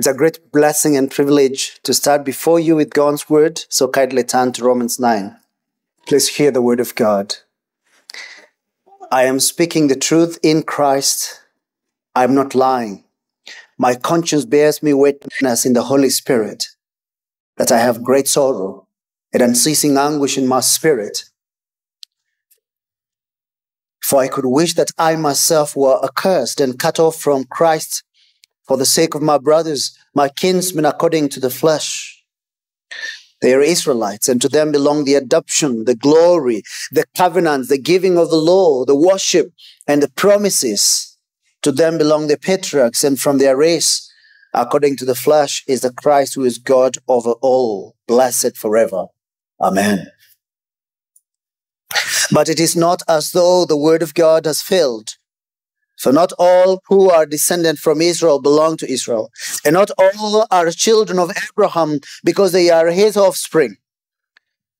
It's a great blessing and privilege to start before you with God's word. So kindly turn to Romans 9. Please hear the word of God. I am speaking the truth in Christ. I'm not lying. My conscience bears me witness in the Holy Spirit that I have great sorrow and unceasing anguish in my spirit. For I could wish that I myself were accursed and cut off from Christ for the sake of my brothers, my kinsmen according to the flesh. They are Israelites, and to them belong the adoption, the glory, the covenants, the giving of the law, the worship, and the promises. To them belong the patriarchs, and from their race, according to the flesh, is the Christ who is God over all, blessed forever. Amen. But it is not as though the word of God has failed. For not all who are descended from Israel belong to Israel, and not all are children of Abraham because they are his offspring.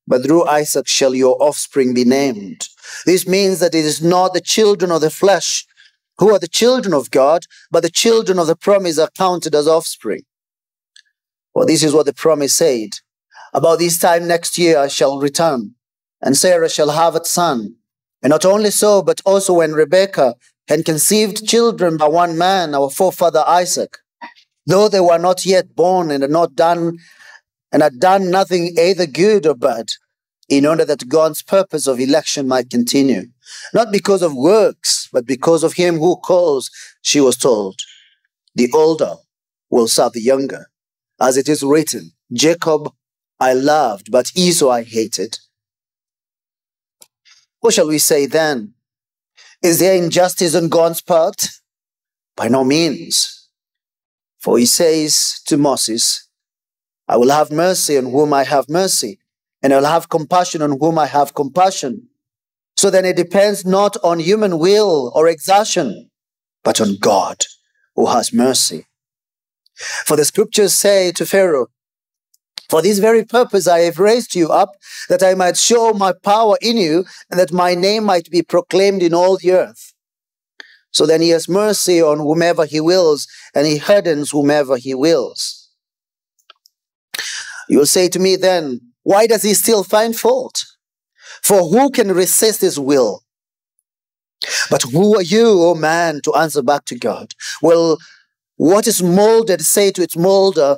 But through Isaac shall your offspring be named. This means that it is not the children of the flesh who are the children of God, but the children of the promise are counted as offspring. Well, this is what the promise said. About this time next year I shall return, and Sarah shall have a son. And not only so, but also when Rebekah and conceived children by one man, our forefather Isaac, though they were not yet born and had not done and had done nothing either good or bad, in order that God's purpose of election might continue, not because of works, but because of him who calls, she was told. The older will serve the younger, as it is written, Jacob I loved, but Esau I hated. What shall we say then? Is there injustice on God's part? By no means. For he says to Moses, I will have mercy on whom I have mercy, and I'll have compassion on whom I have compassion. So then it depends not on human will or exertion, but on God who has mercy. For the scriptures say to Pharaoh, for this very purpose I have raised you up, that I might show my power in you, and that my name might be proclaimed in all the earth. So then he has mercy on whomever he wills, and he hardens whomever he wills. You'll say to me then, why does he still find fault? For who can resist his will? But who are you, O oh man, to answer back to God? Well, what is molded, say to its molder,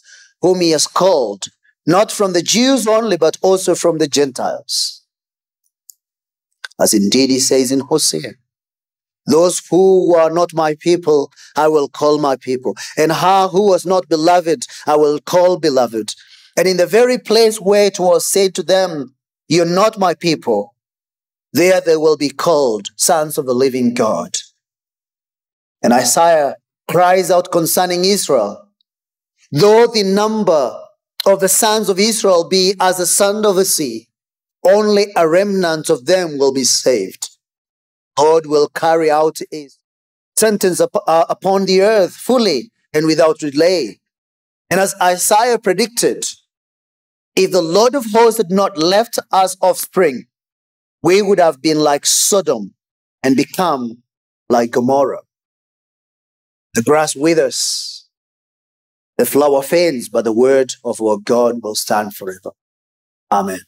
whom he has called, not from the Jews only, but also from the Gentiles. As indeed he says in Hosea, those who are not my people, I will call my people. And her who was not beloved, I will call beloved. And in the very place where it was said to them, You're not my people, there they will be called sons of the living God. And Isaiah cries out concerning Israel Though the number of the sons of Israel be as the sand of the sea, only a remnant of them will be saved. God will carry out his sentence up, uh, upon the earth fully and without delay. And as Isaiah predicted, if the Lord of hosts had not left us offspring, we would have been like Sodom and become like Gomorrah. The grass withers the flower fades, but the word of our God will stand forever. Amen.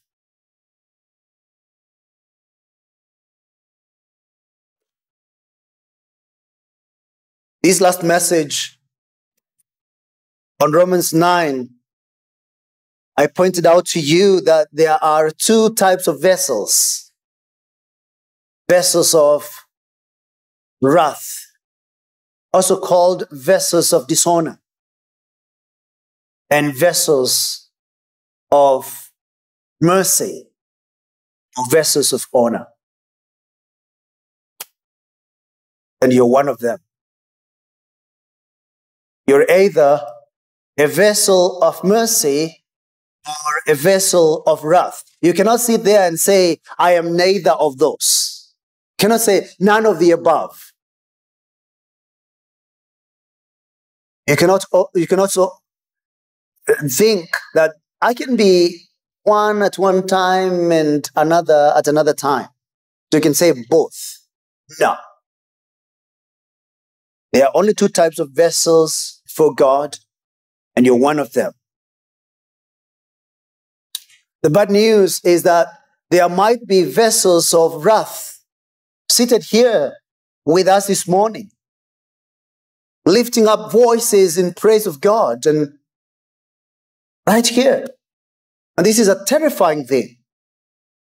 This last message on Romans 9, I pointed out to you that there are two types of vessels vessels of wrath, also called vessels of dishonor vessels of mercy, vessels of honor. And you're one of them. You're either a vessel of mercy or a vessel of wrath. You cannot sit there and say, I am neither of those. You cannot say none of the above. You cannot, you cannot think that I can be one at one time and another at another time. So you can say both. No. There are only two types of vessels for God, and you're one of them. The bad news is that there might be vessels of wrath seated here with us this morning, lifting up voices in praise of God and right here. And this is a terrifying thing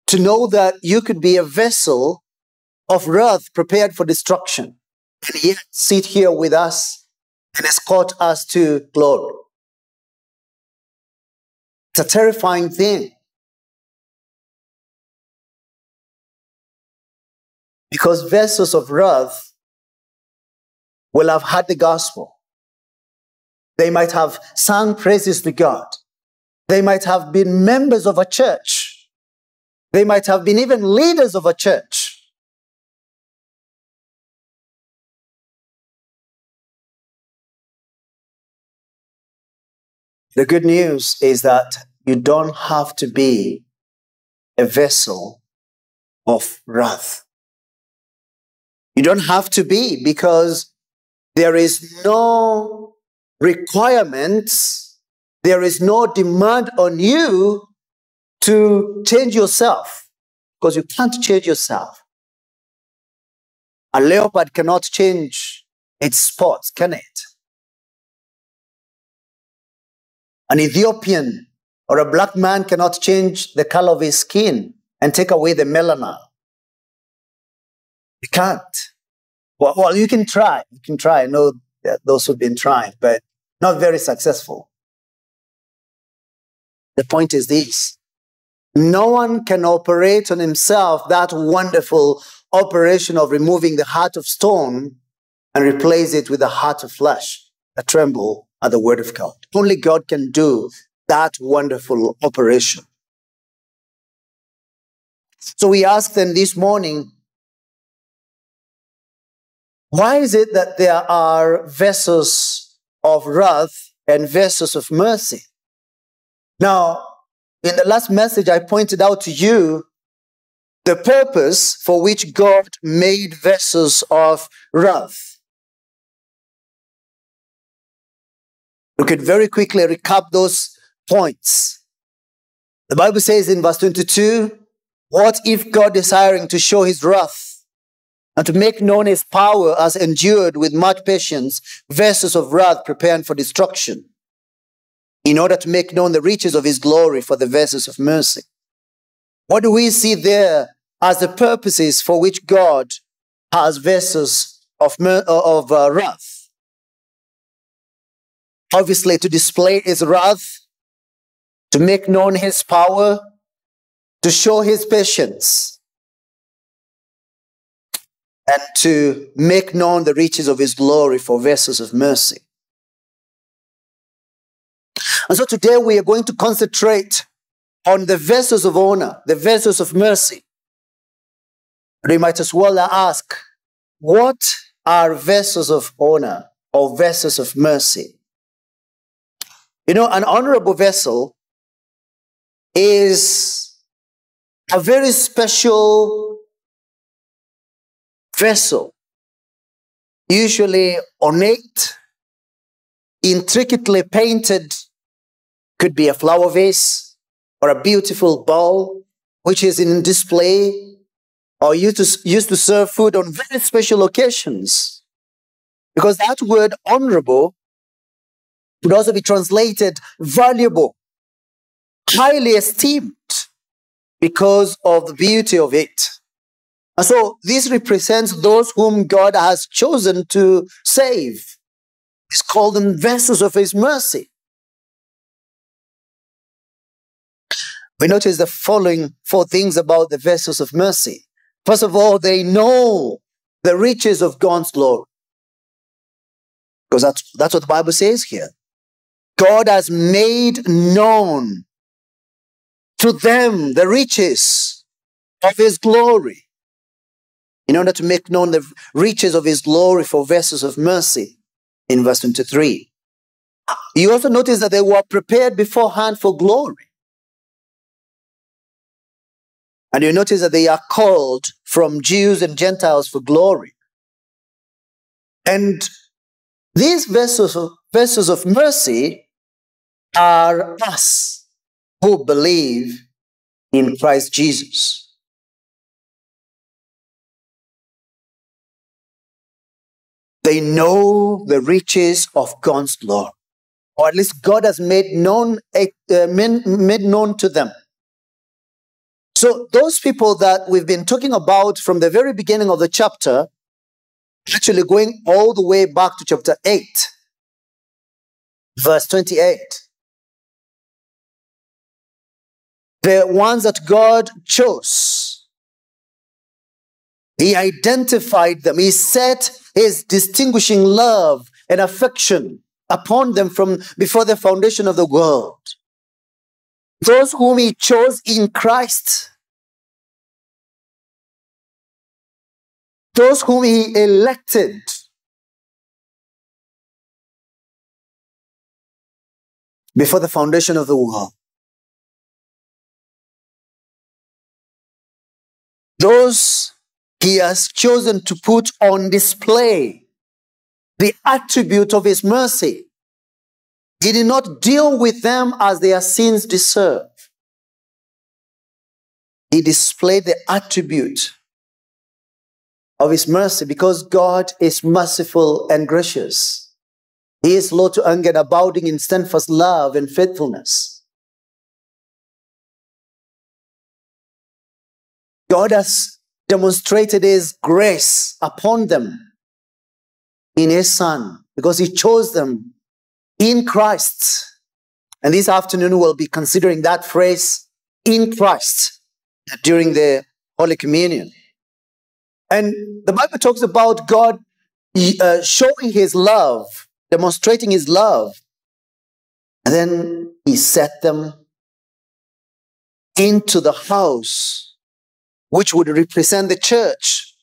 to know that you could be a vessel of wrath prepared for destruction and yet sit here with us and escort us to glory. It's a terrifying thing. Because vessels of wrath will have had the gospel. They might have sung praises to God. They might have been members of a church. They might have been even leaders of a church. The good news is that you don't have to be a vessel of wrath. You don't have to be because there is no requirements, there is no demand on you to change yourself because you can't change yourself. A leopard cannot change its spots, can it? An Ethiopian or a black man cannot change the color of his skin and take away the melanin. You can't. Well, well, you can try. You can try. I know those who've been trying, but not very successful. The point is this no one can operate on himself that wonderful operation of removing the heart of stone and replace it with a heart of flesh that tremble at the word of God. Only God can do that wonderful operation. So we ask them this morning, why is it that there are vessels of wrath and vessels of mercy? Now, in the last message, I pointed out to you the purpose for which God made vessels of wrath. We could very quickly recap those points. The Bible says in verse 22 What if God, desiring to show his wrath and to make known his power, has endured with much patience vessels of wrath prepared for destruction, in order to make known the riches of his glory for the vessels of mercy? What do we see there as the purposes for which God has vessels of, of uh, wrath? obviously to display his wrath, to make known his power, to show his patience, and to make known the riches of his glory for vessels of mercy. And so today we are going to concentrate on the vessels of honor, the vessels of mercy. We might as well ask, what are vessels of honor or vessels of mercy? You know, an honorable vessel is a very special vessel, usually ornate, intricately painted, could be a flower vase or a beautiful bowl, which is in display or used to, used to serve food on very special occasions. Because that word honorable could also be translated valuable, highly esteemed because of the beauty of it. And so this represents those whom God has chosen to save. He's called them vessels of his mercy. We notice the following four things about the vessels of mercy. First of all, they know the riches of God's glory. Because that's, that's what the Bible says here. God has made known to them the riches of his glory in order to make known the riches of his glory for vessels of mercy in verse 23. You also notice that they were prepared beforehand for glory. And you notice that they are called from Jews and Gentiles for glory. And these vessels of, vessels of mercy are us who believe in Christ Jesus. They know the riches of God's glory, or at least God has made known, uh, made known to them. So those people that we've been talking about from the very beginning of the chapter, actually going all the way back to chapter 8, verse 28. The ones that God chose. He identified them. He set his distinguishing love and affection upon them from before the foundation of the world. Those whom he chose in Christ. Those whom he elected. Before the foundation of the world. Those he has chosen to put on display the attribute of his mercy. did He did not deal with them as their sins deserve. He displayed the attribute of his mercy because God is merciful and gracious. He is slow to anger and abounding in steadfast love and faithfulness. God has demonstrated his grace upon them in his son because he chose them in Christ. And this afternoon we'll be considering that phrase in Christ during the Holy Communion. And the Bible talks about God uh, showing his love, demonstrating his love. And then he set them into the house which would represent the church,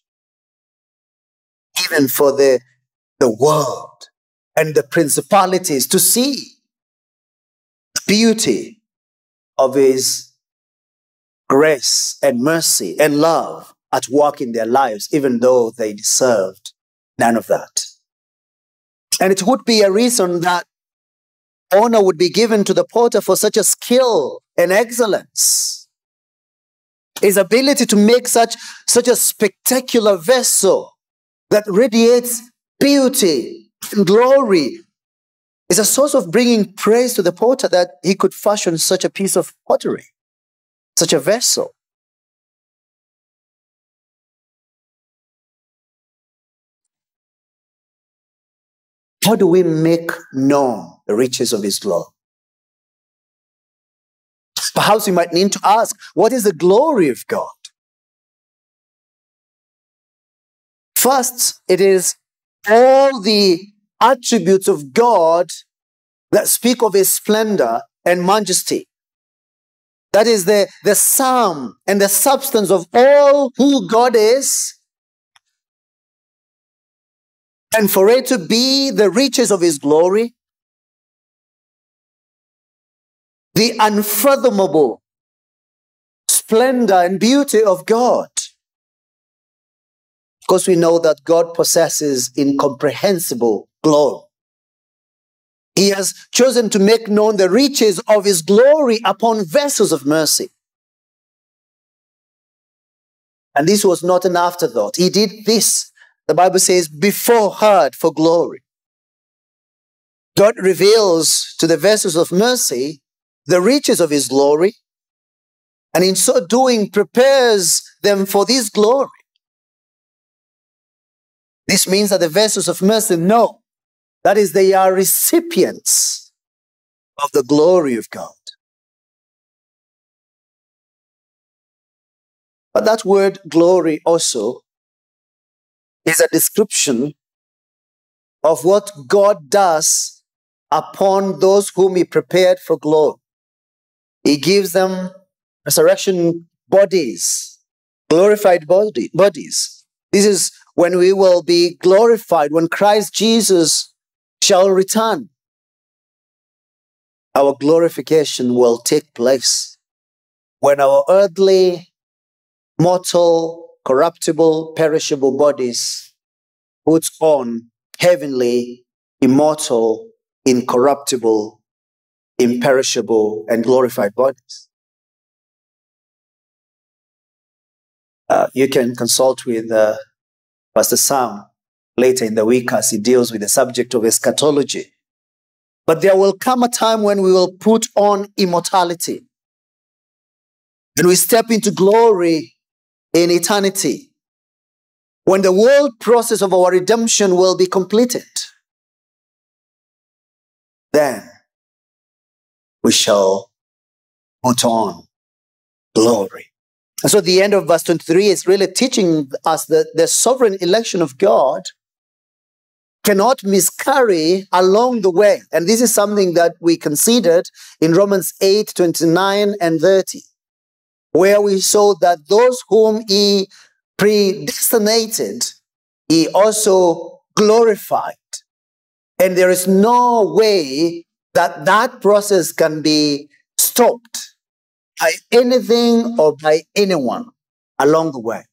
even for the, the world and the principalities to see the beauty of his grace and mercy and love at work in their lives, even though they deserved none of that. And it would be a reason that honor would be given to the potter for such a skill and excellence his ability to make such, such a spectacular vessel that radiates beauty and glory is a source of bringing praise to the potter that he could fashion such a piece of pottery, such a vessel. How do we make known the riches of his glory? Perhaps we might need to ask, what is the glory of God? First, it is all the attributes of God that speak of his splendor and majesty. That is the, the sum and the substance of all who God is. And for it to be the riches of his glory, the unfathomable splendor and beauty of God. Because we know that God possesses incomprehensible glory. He has chosen to make known the riches of his glory upon vessels of mercy. And this was not an afterthought. He did this, the Bible says, before heard for glory. God reveals to the vessels of mercy the riches of his glory, and in so doing prepares them for this glory. This means that the vessels of mercy know that is, they are recipients of the glory of God. But that word glory also is a description of what God does upon those whom he prepared for glory. He gives them resurrection bodies, glorified body, bodies. This is when we will be glorified, when Christ Jesus shall return. Our glorification will take place when our earthly, mortal, corruptible, perishable bodies puts on heavenly, immortal, incorruptible, imperishable, and glorified bodies. Uh, you can consult with uh, Pastor Sam later in the week as he deals with the subject of eschatology. But there will come a time when we will put on immortality and we step into glory in eternity when the world process of our redemption will be completed. Then we shall put on glory. And so the end of verse 23 is really teaching us that the sovereign election of God cannot miscarry along the way. And this is something that we considered in Romans 8 29 and 30, where we saw that those whom he predestinated, he also glorified. And there is no way that that process can be stopped by anything or by anyone along the way.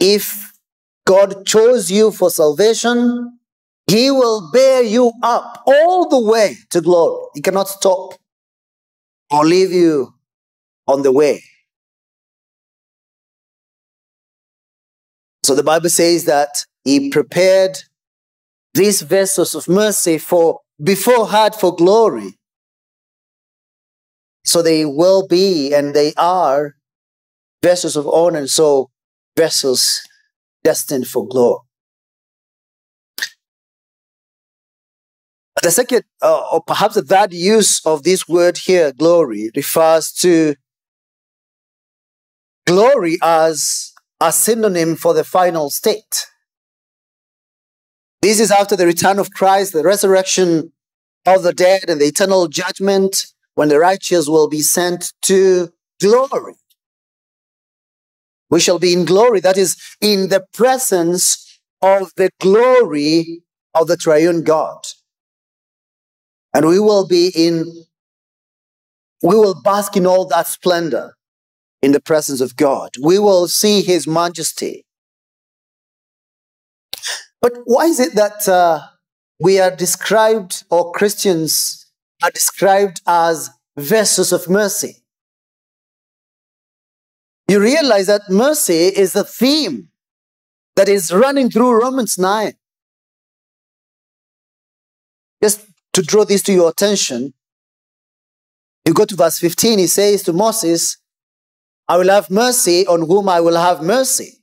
If God chose you for salvation, He will bear you up all the way to glory. He cannot stop or leave you on the way. So the Bible says that He prepared these vessels of mercy for beforehand for glory so they will be and they are vessels of honor, so vessels destined for glory. The second, uh, or perhaps that use of this word here, glory, refers to glory as a synonym for the final state. This is after the return of Christ, the resurrection of the dead, and the eternal judgment when the righteous will be sent to glory. We shall be in glory, that is, in the presence of the glory of the triune God. And we will be in, we will bask in all that splendor in the presence of God. We will see his majesty. But why is it that uh, we are described, or Christians are described as vessels of mercy. You realize that mercy is the theme that is running through Romans 9. Just to draw this to your attention, you go to verse 15, he says to Moses, I will have mercy on whom I will have mercy.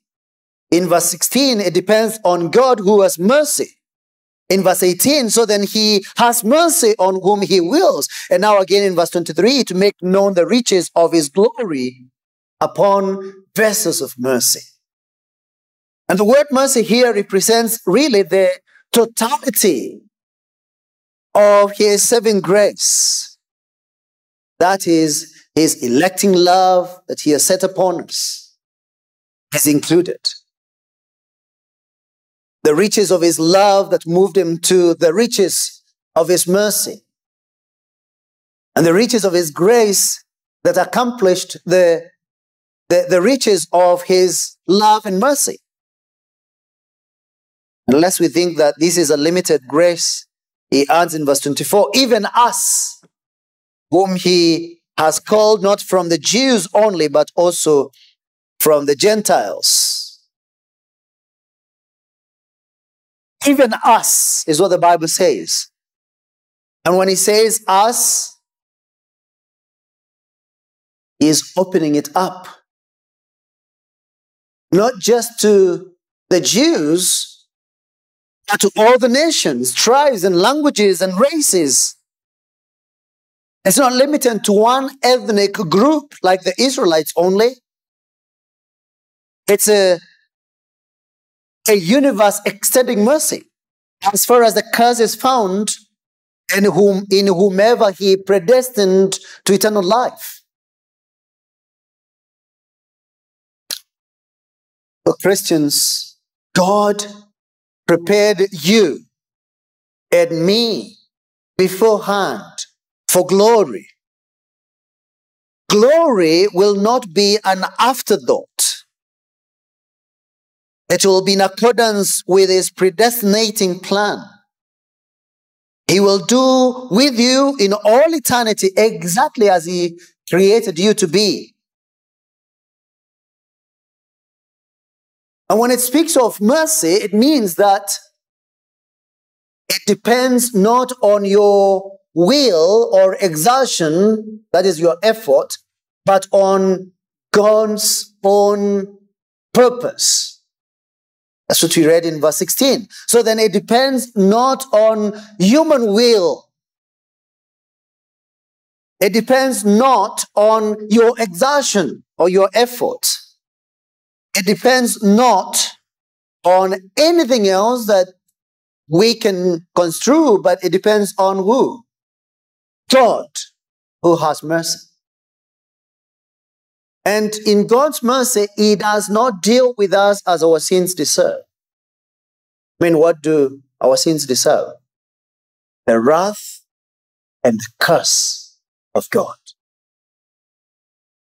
In verse 16, it depends on God who has mercy in verse 18, so then he has mercy on whom he wills. And now again in verse 23, to make known the riches of his glory upon vessels of mercy. And the word mercy here represents really the totality of his saving grace. That is his electing love that he has set upon us is included the riches of his love that moved him to the riches of his mercy and the riches of his grace that accomplished the, the, the riches of his love and mercy. Unless we think that this is a limited grace, he adds in verse 24, even us, whom he has called not from the Jews only, but also from the Gentiles. Even us is what the Bible says. And when he says us, he is opening it up. Not just to the Jews, but to all the nations, tribes, and languages and races. It's not limited to one ethnic group like the Israelites only. It's a a universe extending mercy. As far as the curse is found and whom in whomever he predestined to eternal life. For Christians, God prepared you and me beforehand for glory. Glory will not be an afterthought. It will be in accordance with his predestinating plan. He will do with you in all eternity exactly as he created you to be. And when it speaks of mercy, it means that it depends not on your will or exertion, that is your effort, but on God's own purpose. That's what we read in verse 16. So then it depends not on human will. It depends not on your exertion or your effort. It depends not on anything else that we can construe, but it depends on who? God, who has mercy. And in God's mercy, He does not deal with us as our sins deserve. I mean, what do our sins deserve? The wrath and the curse of God.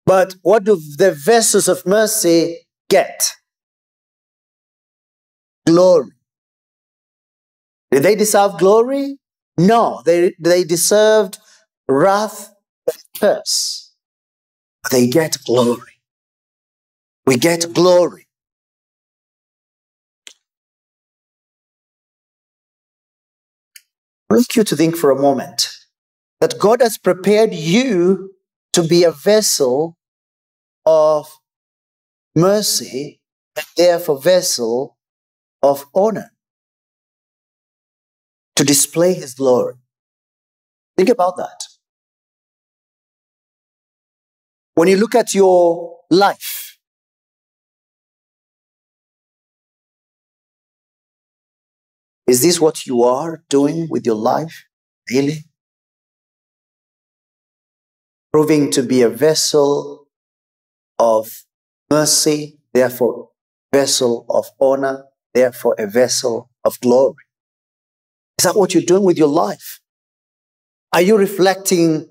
But what do the vessels of mercy get? Glory. Did they deserve glory? No, they, they deserved wrath and curse. They get glory. We get glory. I'd like you to think for a moment that God has prepared you to be a vessel of mercy and therefore vessel of honor to display his glory. Think about that. When you look at your life, is this what you are doing with your life Really? Proving to be a vessel of mercy, therefore, vessel of honor, therefore, a vessel of glory. Is that what you're doing with your life? Are you reflecting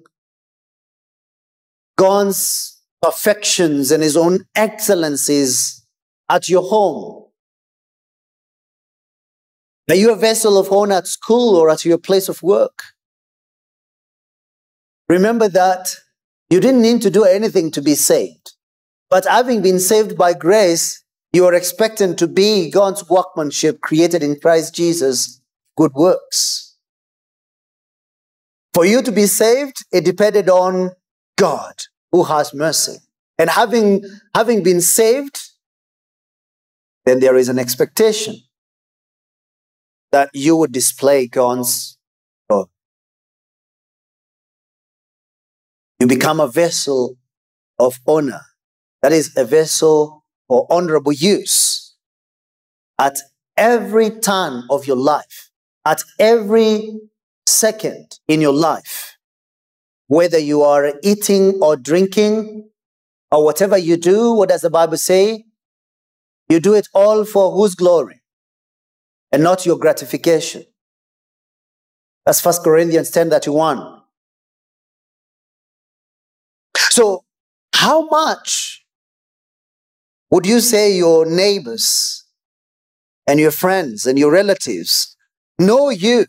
God's perfections and his own excellencies at your home? Are you a vessel of honor at school or at your place of work? Remember that you didn't need to do anything to be saved. But having been saved by grace, you are expectant to be God's workmanship created in Christ Jesus, good works. For you to be saved, it depended on God who has mercy. And having, having been saved, then there is an expectation that you would display God's love. You become a vessel of honor. That is a vessel for honorable use at every turn of your life, at every second in your life whether you are eating or drinking or whatever you do, what does the Bible say? You do it all for whose glory and not your gratification. That's 1 Corinthians 10 31. So, how much would you say your neighbors and your friends and your relatives know you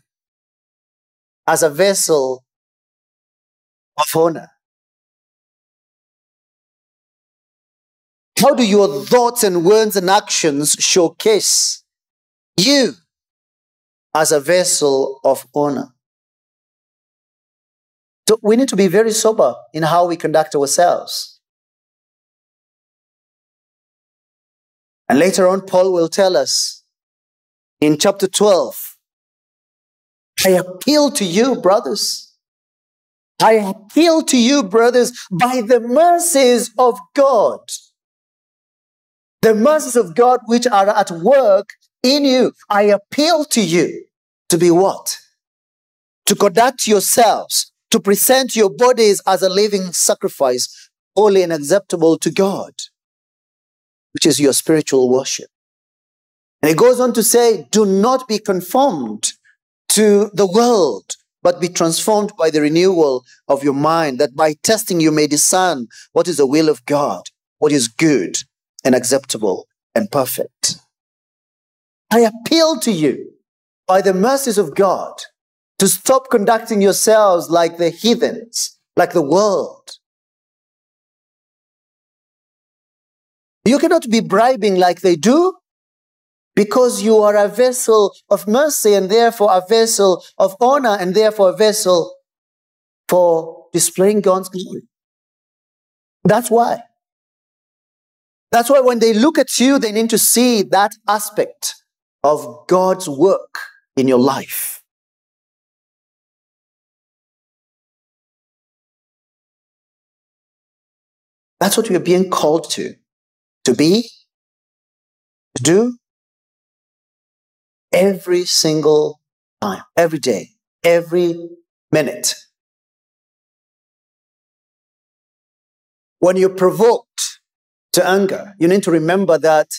as a vessel of honor. How do your thoughts and words and actions showcase you as a vessel of honor? So we need to be very sober in how we conduct ourselves. And later on, Paul will tell us in chapter 12 I appeal to you, brothers I appeal to you, brothers, by the mercies of God. The mercies of God which are at work in you. I appeal to you to be what? to conduct yourselves, to present your bodies as a living sacrifice, holy and acceptable to God, which is your spiritual worship. And it goes on to say, do not be conformed to the world, but be transformed by the renewal of your mind, that by testing you may discern what is the will of God, what is good and acceptable and perfect. I appeal to you by the mercies of God to stop conducting yourselves like the heathens, like the world. You cannot be bribing like they do because you are a vessel of mercy and therefore a vessel of honor and therefore a vessel for displaying God's glory. That's why. That's why when they look at you, they need to see that aspect of God's work in your life. That's what we are being called to. To be, to do, every single time, every day, every minute. When you're provoked to anger, you need to remember that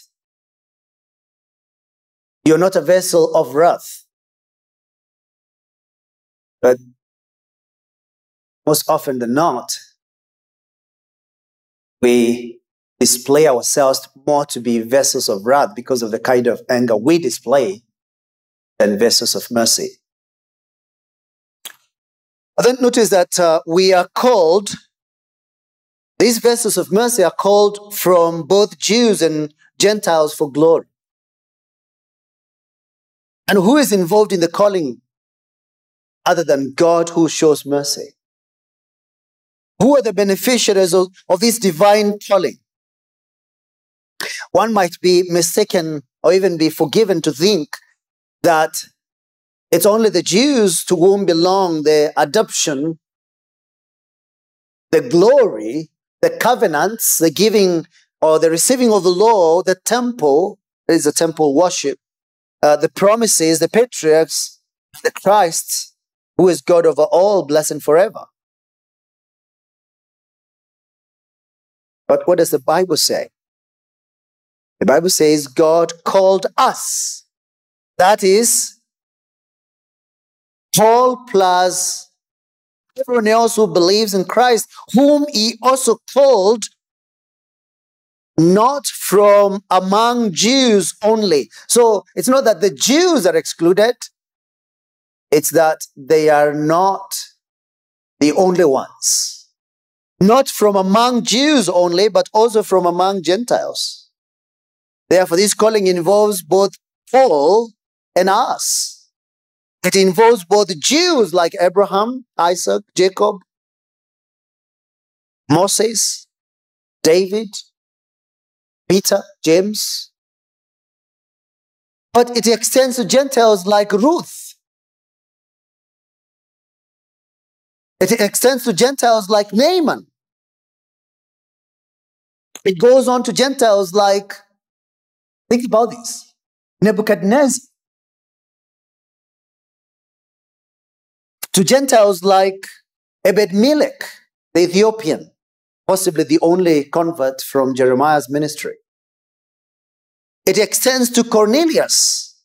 you're not a vessel of wrath. But most often than not, we display ourselves more to be vessels of wrath because of the kind of anger we display than vessels of mercy. I then notice that uh, we are called, these vessels of mercy are called from both Jews and Gentiles for glory. And who is involved in the calling other than God who shows mercy? Who are the beneficiaries of, of this divine calling? One might be mistaken or even be forgiven to think that it's only the Jews to whom belong the adoption, the glory, the covenants, the giving or the receiving of the law, the temple, is the temple worship, uh, the promises, the patriarchs, the Christ, who is God over all, blessed forever. But what does the Bible say? The Bible says God called us that is Paul plus everyone else who believes in Christ, whom he also called not from among Jews only. So it's not that the Jews are excluded, it's that they are not the only ones. Not from among Jews only, but also from among Gentiles. Therefore, this calling involves both Paul and us. It involves both Jews like Abraham, Isaac, Jacob, Moses, David, Peter, James. But it extends to Gentiles like Ruth. It extends to Gentiles like Naaman. It goes on to Gentiles like, think about this, Nebuchadnezzar. To Gentiles like Ebed-Melech, the Ethiopian, possibly the only convert from Jeremiah's ministry. It extends to Cornelius,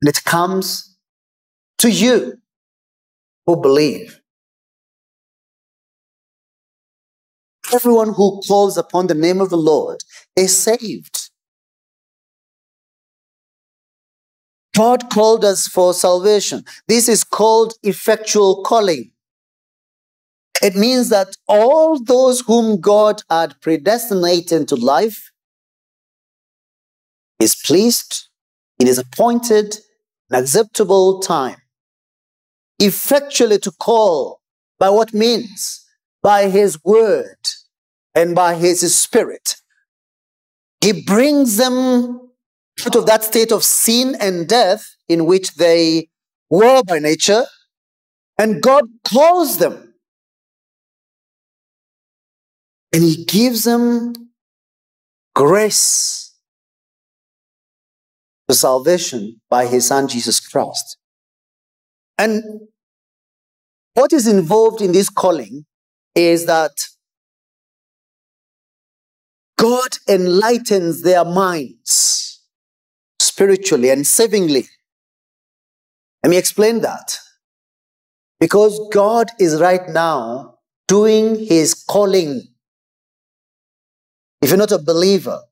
and it comes to you who believe. Everyone who calls upon the name of the Lord is saved. God called us for salvation. This is called effectual calling. It means that all those whom God had predestinated to life is pleased in his appointed and acceptable time. Effectually to call by what means? By his word and by his spirit. He brings them out of that state of sin and death in which they were by nature, and God calls them. And He gives them grace to salvation by His Son Jesus Christ. And what is involved in this calling is that God enlightens their minds spiritually and savingly. Let me explain that. Because God is right now doing his calling. If you're not a believer,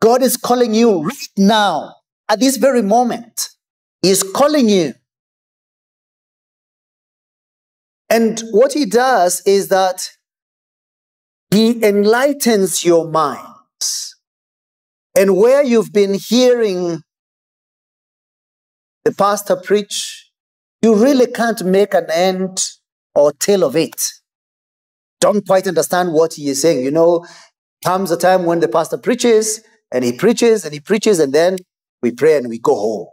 God is calling you right now, at this very moment. He is calling you. And what he does is that he enlightens your minds. And where you've been hearing the pastor preach, you really can't make an end or tail of it. Don't quite understand what he is saying. You know, comes a time when the pastor preaches and he preaches and he preaches and then we pray and we go home.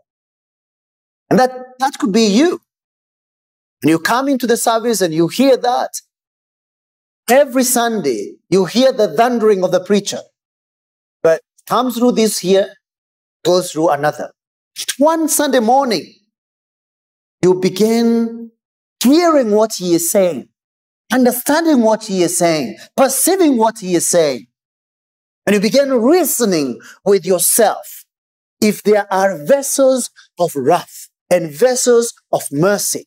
And that, that could be you. And you come into the service and you hear that. Every Sunday, you hear the thundering of the preacher. But comes through this here, goes through another. One Sunday morning, you begin hearing what he is saying, understanding what he is saying, perceiving what he is saying. And you begin reasoning with yourself if there are vessels of wrath and vessels of mercy.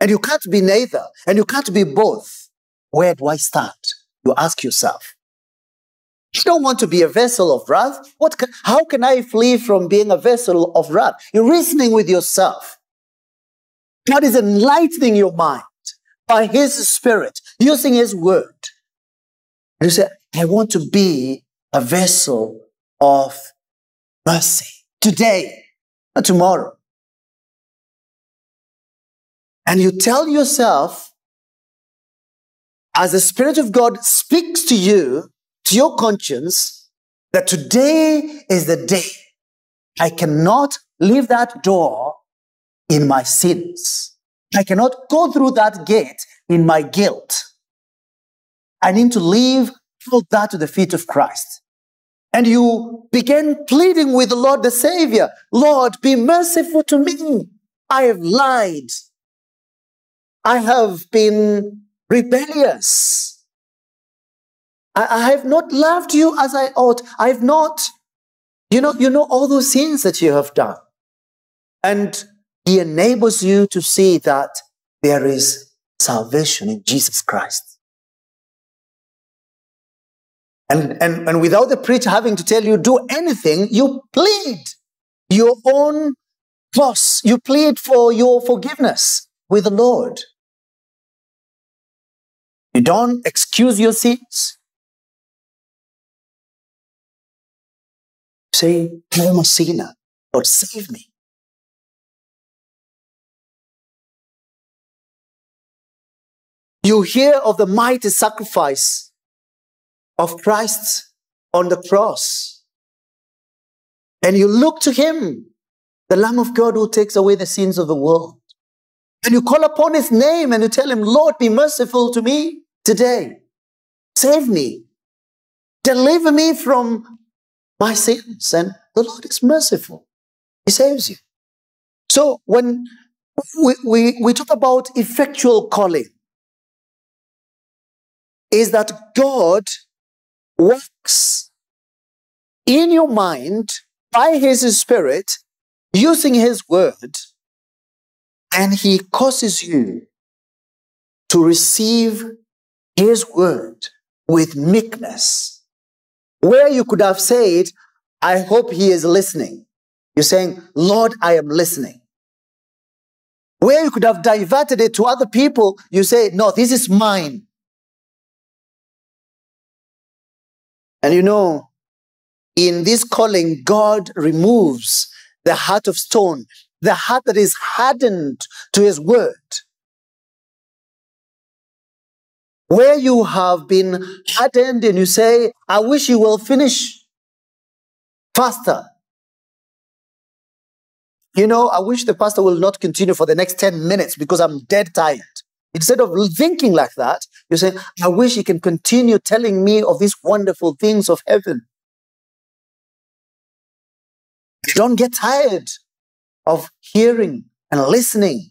And you can't be neither, and you can't be both. Where do I start? You ask yourself. You don't want to be a vessel of wrath. What can, how can I flee from being a vessel of wrath? You're reasoning with yourself. God is enlightening your mind by His Spirit, using His Word. You say, I want to be a vessel of mercy today, not tomorrow. And you tell yourself, as the Spirit of God speaks to you, to your conscience, that today is the day. I cannot leave that door in my sins. I cannot go through that gate in my guilt. I need to leave all that to the feet of Christ. And you begin pleading with the Lord the Savior, Lord, be merciful to me. I have lied. I have been rebellious. I, I have not loved you as I ought. I have not, you know, you know all those sins that you have done. And he enables you to see that there is salvation in Jesus Christ. And, and, and without the preacher having to tell you, do anything, you plead your own cross. You plead for your forgiveness with the Lord. You don't excuse your sins. Say, I am a sinner. Lord, save me. You hear of the mighty sacrifice of Christ on the cross. And you look to him, the Lamb of God who takes away the sins of the world. And you call upon his name and you tell him, Lord, be merciful to me today. Save me. Deliver me from my sins. And the Lord is merciful. He saves you. So when we, we, we talk about effectual calling, is that God works in your mind by his spirit using his word and he causes you to receive his word with meekness. Where you could have said, I hope he is listening. You're saying, Lord, I am listening. Where you could have diverted it to other people, you say, No, this is mine. And you know, in this calling, God removes the heart of stone, the heart that is hardened to his word. Where you have been hardened and you say, I wish you will finish faster. You know, I wish the pastor will not continue for the next 10 minutes because I'm dead tired. Instead of thinking like that, you say, I wish he can continue telling me of these wonderful things of heaven. Don't get tired of hearing and listening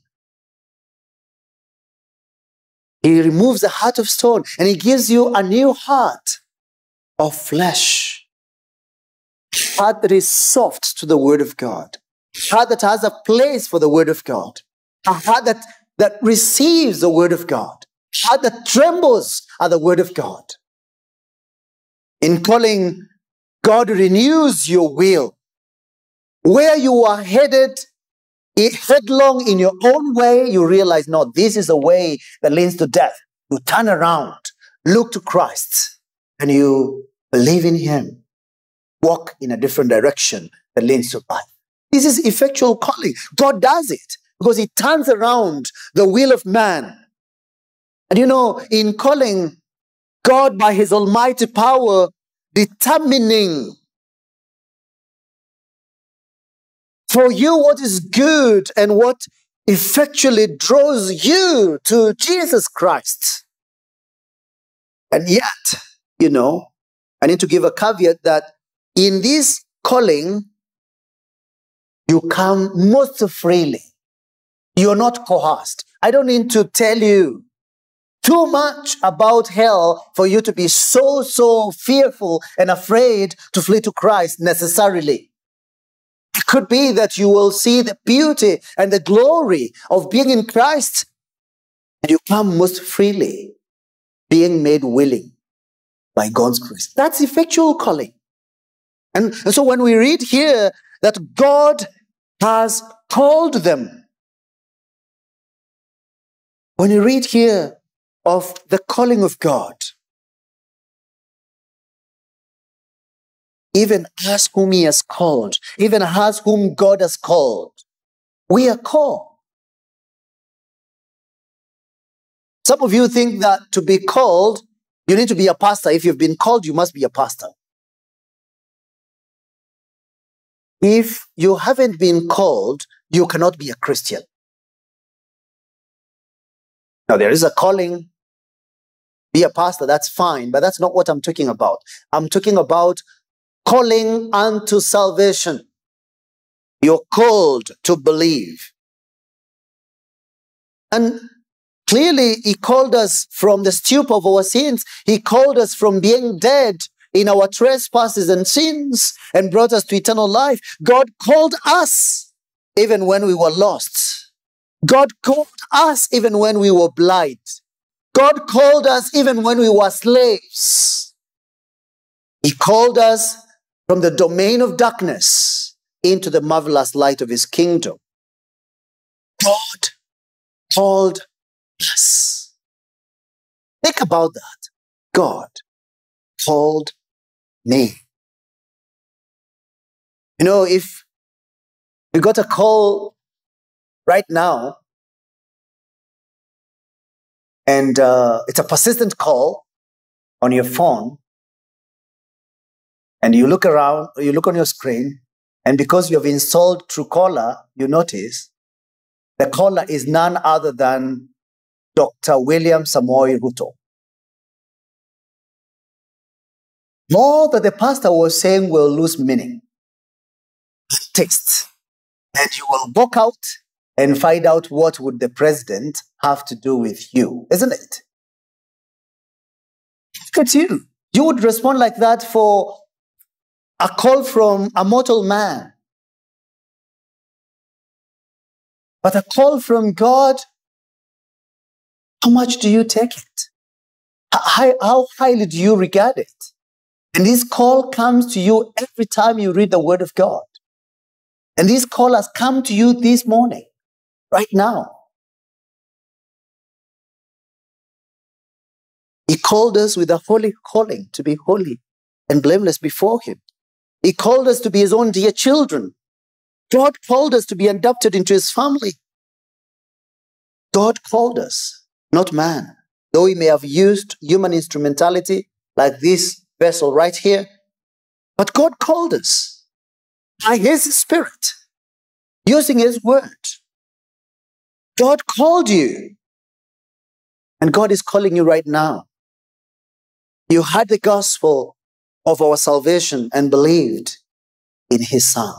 He removes the heart of stone and he gives you a new heart of flesh. Heart that is soft to the word of God. Heart that has a place for the word of God. A heart that, that receives the word of God. Heart that trembles at the word of God. In calling, God renews your will. Where you are headed, headlong in your own way, you realize, no, this is a way that leads to death. You turn around, look to Christ, and you believe in Him. Walk in a different direction that leads to life. This is effectual calling. God does it because He turns around the will of man. And you know, in calling, God by His almighty power determining for you what is good and what effectually draws you to Jesus Christ. And yet, you know, I need to give a caveat that in this calling, you come most freely. You're not coerced. I don't need to tell you too much about hell for you to be so, so fearful and afraid to flee to Christ necessarily. Could be that you will see the beauty and the glory of being in Christ and you come most freely, being made willing by God's grace. That's effectual calling. And so when we read here that God has called them, when you read here of the calling of God, even us whom He has called, even us whom God has called, we are called. Some of you think that to be called, you need to be a pastor. If you've been called, you must be a pastor. If you haven't been called, you cannot be a Christian. Now, there is a calling, be a pastor, that's fine, but that's not what I'm talking about. I'm talking about calling unto salvation. You're called to believe. And clearly, He called us from the stupor of our sins. He called us from being dead in our trespasses and sins and brought us to eternal life. God called us even when we were lost. God called us even when we were blind. God called us even when we were slaves. He called us from the domain of darkness into the marvelous light of his kingdom. God called us. Think about that. God called me. You know, if you got a call right now, and uh, it's a persistent call on your phone, and you look around, you look on your screen, and because you have installed Truecaller, you notice the caller is none other than Dr. William Samoei Ruto. More that the pastor was saying will lose meaning, taste. And you will walk out and find out what would the president have to do with you, isn't it? Look at you. You would respond like that for a call from a mortal man. But a call from God, how much do you take it? How, how highly do you regard it? And this call comes to you every time you read the Word of God. And this call has come to you this morning, right now. He called us with a holy calling to be holy and blameless before Him. He called us to be His own dear children. God called us to be adopted into His family. God called us, not man. Though He may have used human instrumentality like this vessel right here. But God called us by His Spirit, using His word. God called you. And God is calling you right now. You heard the gospel of our salvation and believed in His Son.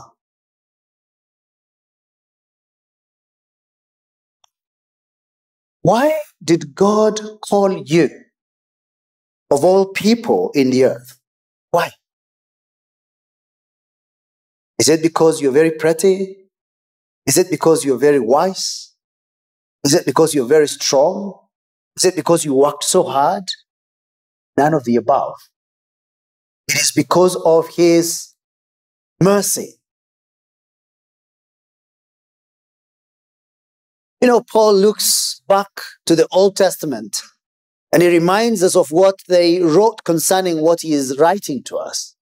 Why did God call you, of all people in the earth? Why? Is it because you're very pretty? Is it because you're very wise? Is it because you're very strong? Is it because you worked so hard? None of the above. It is because of His mercy. You know, Paul looks back to the Old Testament and he reminds us of what they wrote concerning what he is writing to us.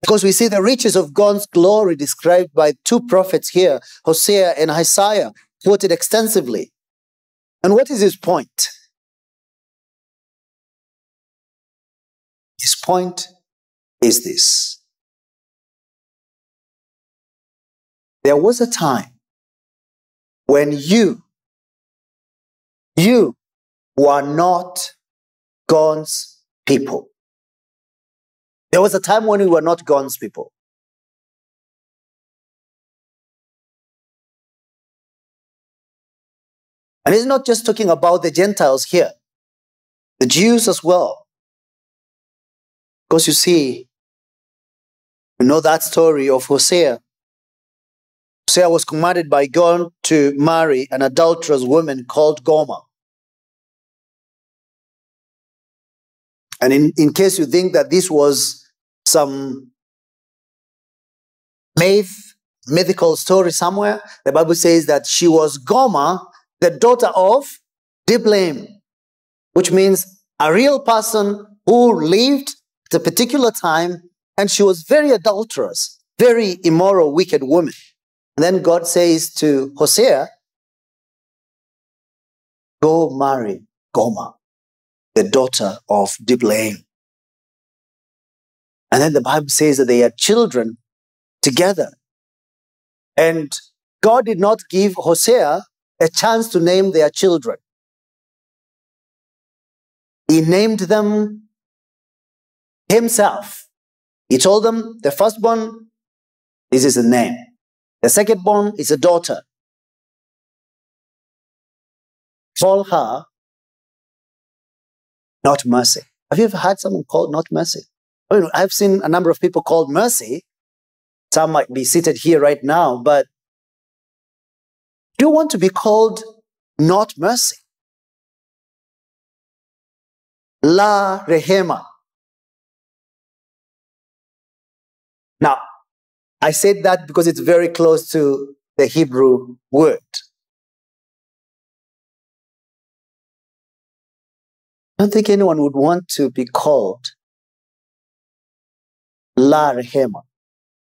Because we see the riches of God's glory described by two prophets here, Hosea and Isaiah, quoted extensively. And what is his point? His point is this there was a time when you, you were not God's people. There was a time when we were not God's people. And he's not just talking about the Gentiles here, the Jews as well. Because you see, you know that story of Hosea. Hosea was commanded by God to marry an adulterous woman called Gomer. And in, in case you think that this was some myth, mythical story somewhere, the Bible says that she was Gomer, the daughter of Diblaim, which means a real person who lived at a particular time and she was very adulterous, very immoral, wicked woman. And then God says to Hosea, Go marry Gomer, the daughter of Diblaim. And then the Bible says that they had children together. And God did not give Hosea a chance to name their children. He named them himself. He told them, the firstborn, this is the name. The secondborn is a daughter. Call her not mercy. Have you ever had someone called not mercy? I mean, I've seen a number of people called mercy. Some might be seated here right now, but do you want to be called not mercy? La Rehema. Now, I said that because it's very close to the Hebrew word. I don't think anyone would want to be called La Rehema.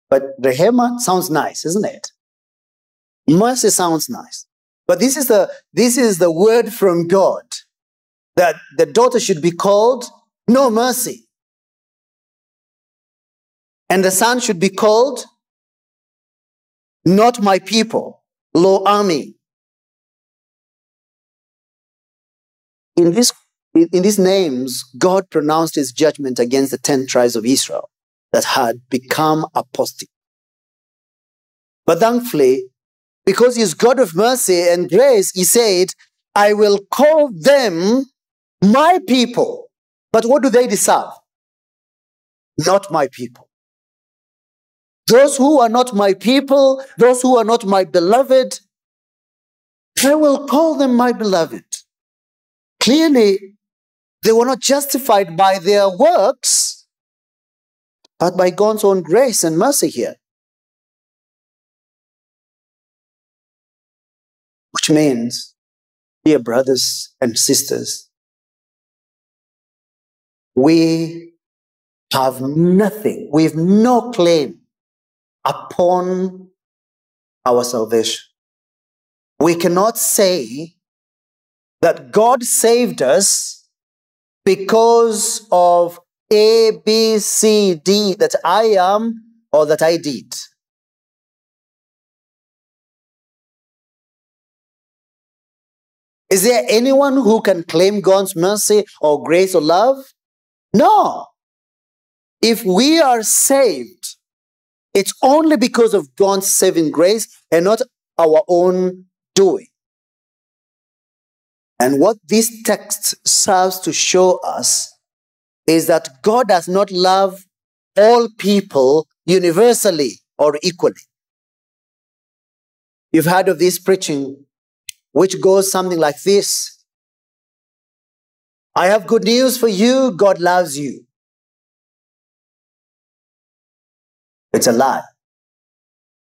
But Rehema sounds nice, isn't it? Mercy sounds nice. But this is the, this is the word from God that the daughter should be called no mercy. And the son should be called not my people, Lo Ammi. In, this, in these names, God pronounced his judgment against the 10 tribes of Israel that had become apostate. But thankfully, because he's God of mercy and grace, he said, I will call them my people. But what do they deserve? Not my people. Those who are not my people, those who are not my beloved, I will call them my beloved. Clearly, they were not justified by their works, but by God's own grace and mercy here. Which means, dear brothers and sisters, we have nothing, we have no claim upon our salvation. We cannot say that God saved us because of A, B, C, D that I am or that I did. Is there anyone who can claim God's mercy or grace or love? No. If we are saved, it's only because of God's saving grace and not our own doing. And what this text serves to show us is that God does not love all people universally or equally. You've heard of this preaching, which goes something like this I have good news for you. God loves you. It's a lie.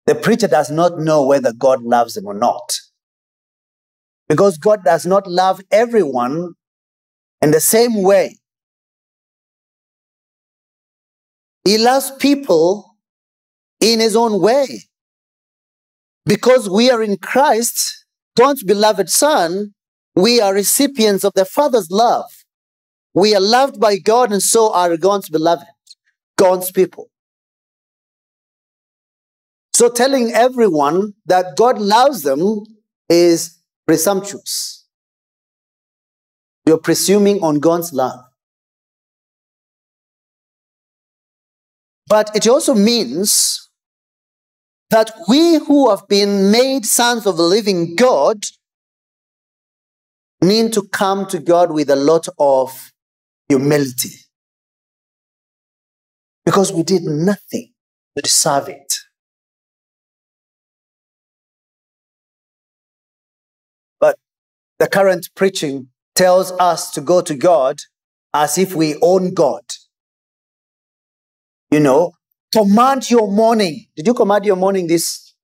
The preacher does not know whether God loves him or not. Because God does not love everyone in the same way. He loves people in his own way. Because we are in Christ, God's beloved Son, we are recipients of the Father's love. We are loved by God, and so are God's beloved, God's people. So telling everyone that God loves them is presumptuous. You're presuming on God's love. But it also means that we who have been made sons of the living God need to come to God with a lot of humility. Because we did nothing to deserve it. The current preaching tells us to go to God as if we own God. You know, command your morning. Did you command your morning this?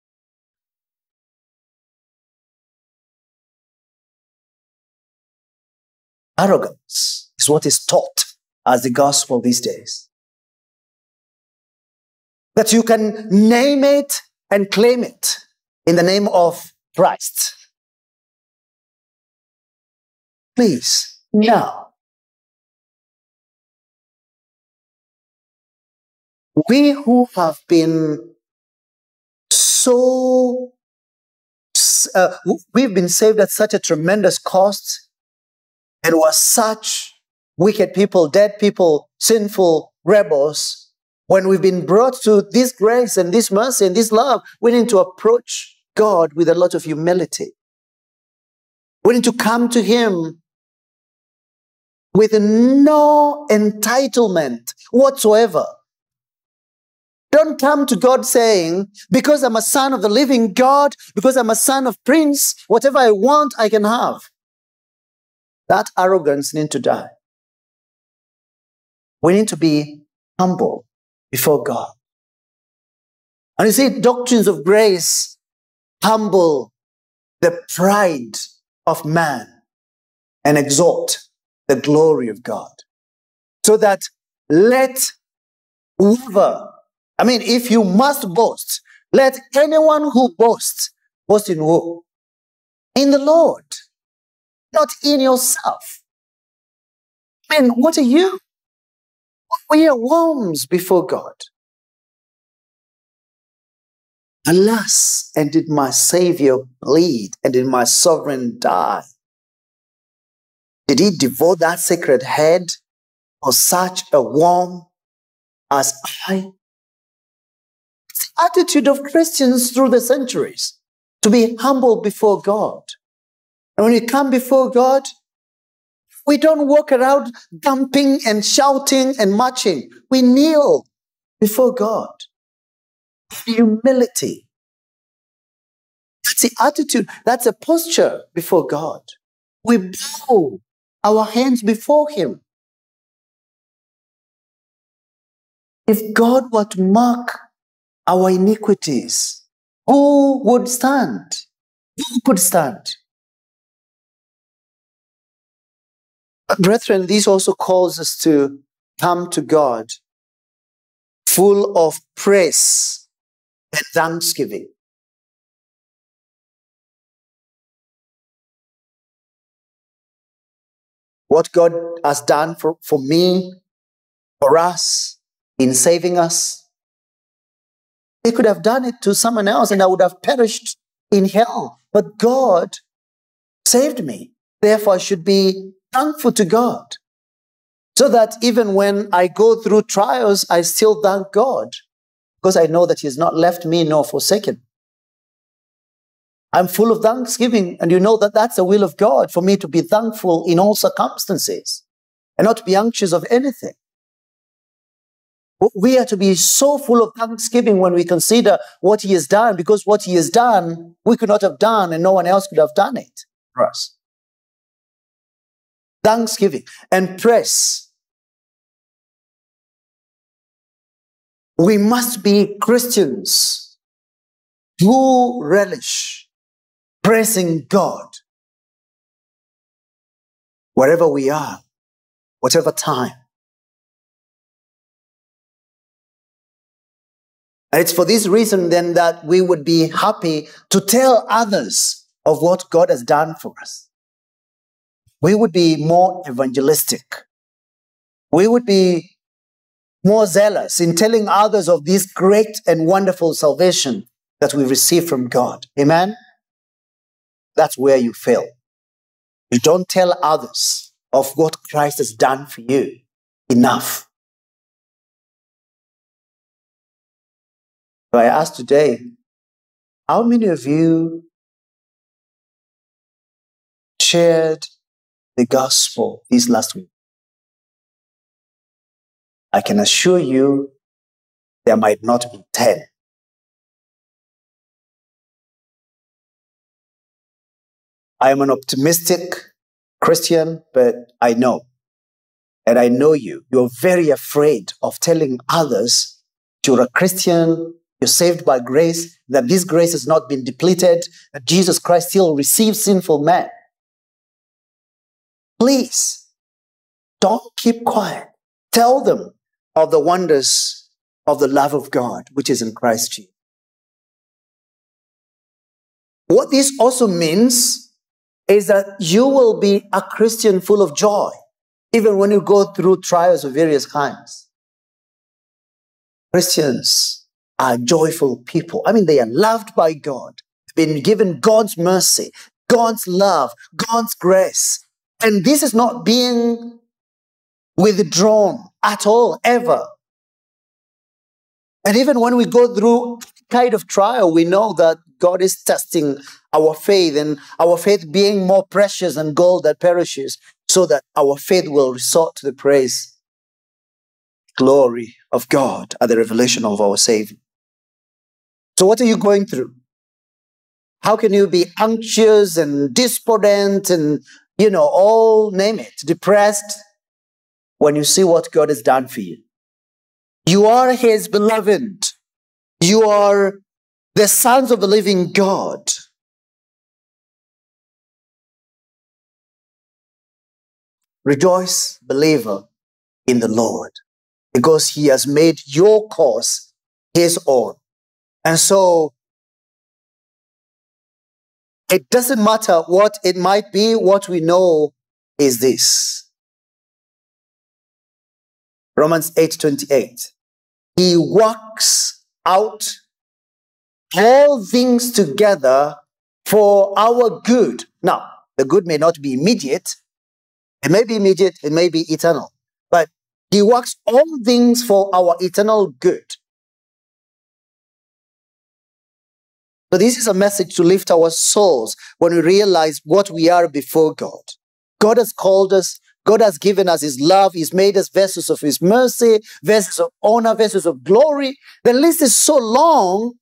Arrogance is what is taught as the gospel these days. That you can name it and claim it in the name of Christ. Please, no. we who have been so, uh, we've been saved at such a tremendous cost and were such wicked people, dead people, sinful rebels. When we've been brought to this grace and this mercy and this love, we need to approach God with a lot of humility. We need to come to Him with no entitlement whatsoever. Don't come to God saying, because I'm a son of the living God, because I'm a son of Prince, whatever I want, I can have. That arrogance needs to die. We need to be humble before God. And you see, doctrines of grace humble the pride of man and exalt the glory of God. So that let whoever I mean, if you must boast, let anyone who boasts boast in who? In the Lord, not in yourself. I mean, what are you? We are worms before God. Alas, and did my Savior bleed, and did my sovereign die? Did he devote that sacred head for such a worm as I? It's the attitude of Christians through the centuries to be humble before God. And when you come before God, we don't walk around jumping and shouting and marching. We kneel before God. Humility. That's the attitude. That's a posture before God. We bow our hands before Him. If God were to mark our iniquities, who would stand? Who could stand? Brethren, this also calls us to come to God full of praise and thanksgiving. What God has done for, for me, for us, in saving us, he could have done it to someone else and I would have perished in hell. But God saved me. Therefore, I should be thankful to God. So that even when I go through trials, I still thank God because I know that He has not left me nor forsaken. I'm full of thanksgiving. And you know that that's the will of God for me to be thankful in all circumstances and not to be anxious of anything. We are to be so full of thanksgiving when we consider what He has done, because what He has done, we could not have done, and no one else could have done it for us. Thanksgiving and praise. We must be Christians who relish praising God wherever we are, whatever time. And it's for this reason then that we would be happy to tell others of what God has done for us. We would be more evangelistic. We would be more zealous in telling others of this great and wonderful salvation that we receive from God. Amen? That's where you fail. You don't tell others of what Christ has done for you enough. So I ask today, how many of you shared the gospel this last week? I can assure you there might not be 10. I am an optimistic Christian, but I know, and I know you, you're very afraid of telling others you're a Christian you're saved by grace, that this grace has not been depleted, that Jesus Christ still receives sinful men. Please, don't keep quiet. Tell them of the wonders of the love of God, which is in Christ Jesus. What this also means is that you will be a Christian full of joy, even when you go through trials of various kinds. Christians are joyful people. I mean, they are loved by God, been given God's mercy, God's love, God's grace. And this is not being withdrawn at all, ever. And even when we go through kind of trial, we know that God is testing our faith and our faith being more precious than gold that perishes, so that our faith will resort to the praise, glory of God at the revelation of our Savior. So, what are you going through? How can you be anxious and despondent and, you know, all name it, depressed when you see what God has done for you? You are His beloved. You are the sons of the living God. Rejoice, believer, in the Lord, because He has made your cause His own. And so it doesn't matter what it might be, what we know is this. Romans 8:28. He works out all things together for our good. Now, the good may not be immediate. It may be immediate, it may be eternal. But he works all things for our eternal good. So this is a message to lift our souls when we realize what we are before God. God has called us. God has given us His love. He's made us vessels of His mercy, vessels of honor, vessels of glory. The list is so long.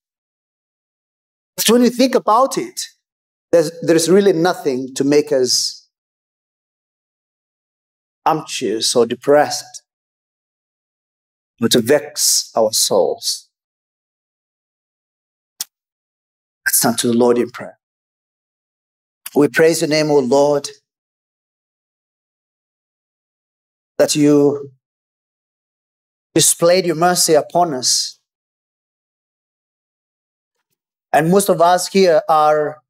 So when you think about it, there's, there's really nothing to make us anxious or depressed, or to vex our souls. Let's turn to the Lord in prayer. We praise your name, O Lord, that you displayed your mercy upon us. And most of us here are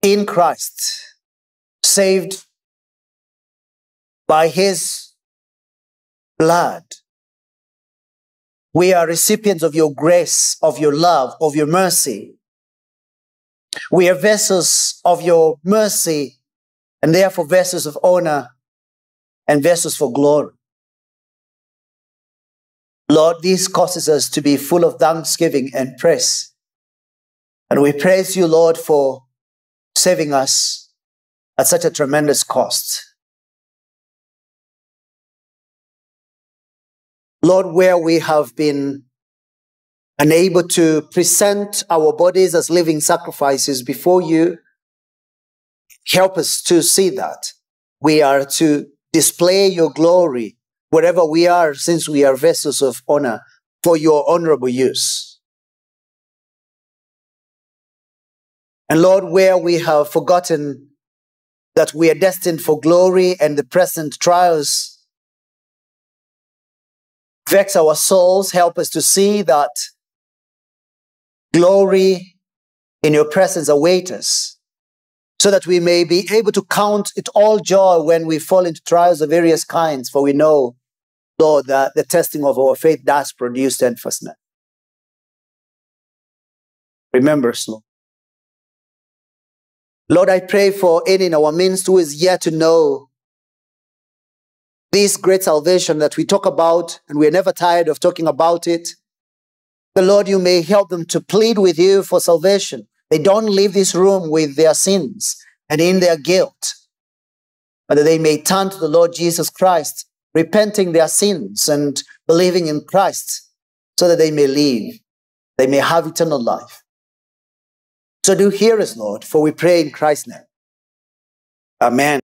in Christ, saved by his blood. We are recipients of your grace, of your love, of your mercy. We are vessels of your mercy and therefore vessels of honor and vessels for glory. Lord, this causes us to be full of thanksgiving and praise. And we praise you, Lord, for saving us at such a tremendous cost. Lord, where we have been unable to present our bodies as living sacrifices before you, help us to see that. We are to display your glory wherever we are, since we are vessels of honor for your honorable use. And Lord, where we have forgotten that we are destined for glory and the present trials vex our souls, help us to see that glory in your presence await us so that we may be able to count it all joy when we fall into trials of various kinds, for we know, Lord, that the testing of our faith does produce steadfastness. Remember Lord. Lord, I pray for any in our midst who is yet to know this great salvation that we talk about, and we're never tired of talking about it. The Lord, you may help them to plead with you for salvation. They don't leave this room with their sins and in their guilt, but that they may turn to the Lord Jesus Christ, repenting their sins and believing in Christ, so that they may live, they may have eternal life. So do hear us, Lord, for we pray in Christ's name. Amen.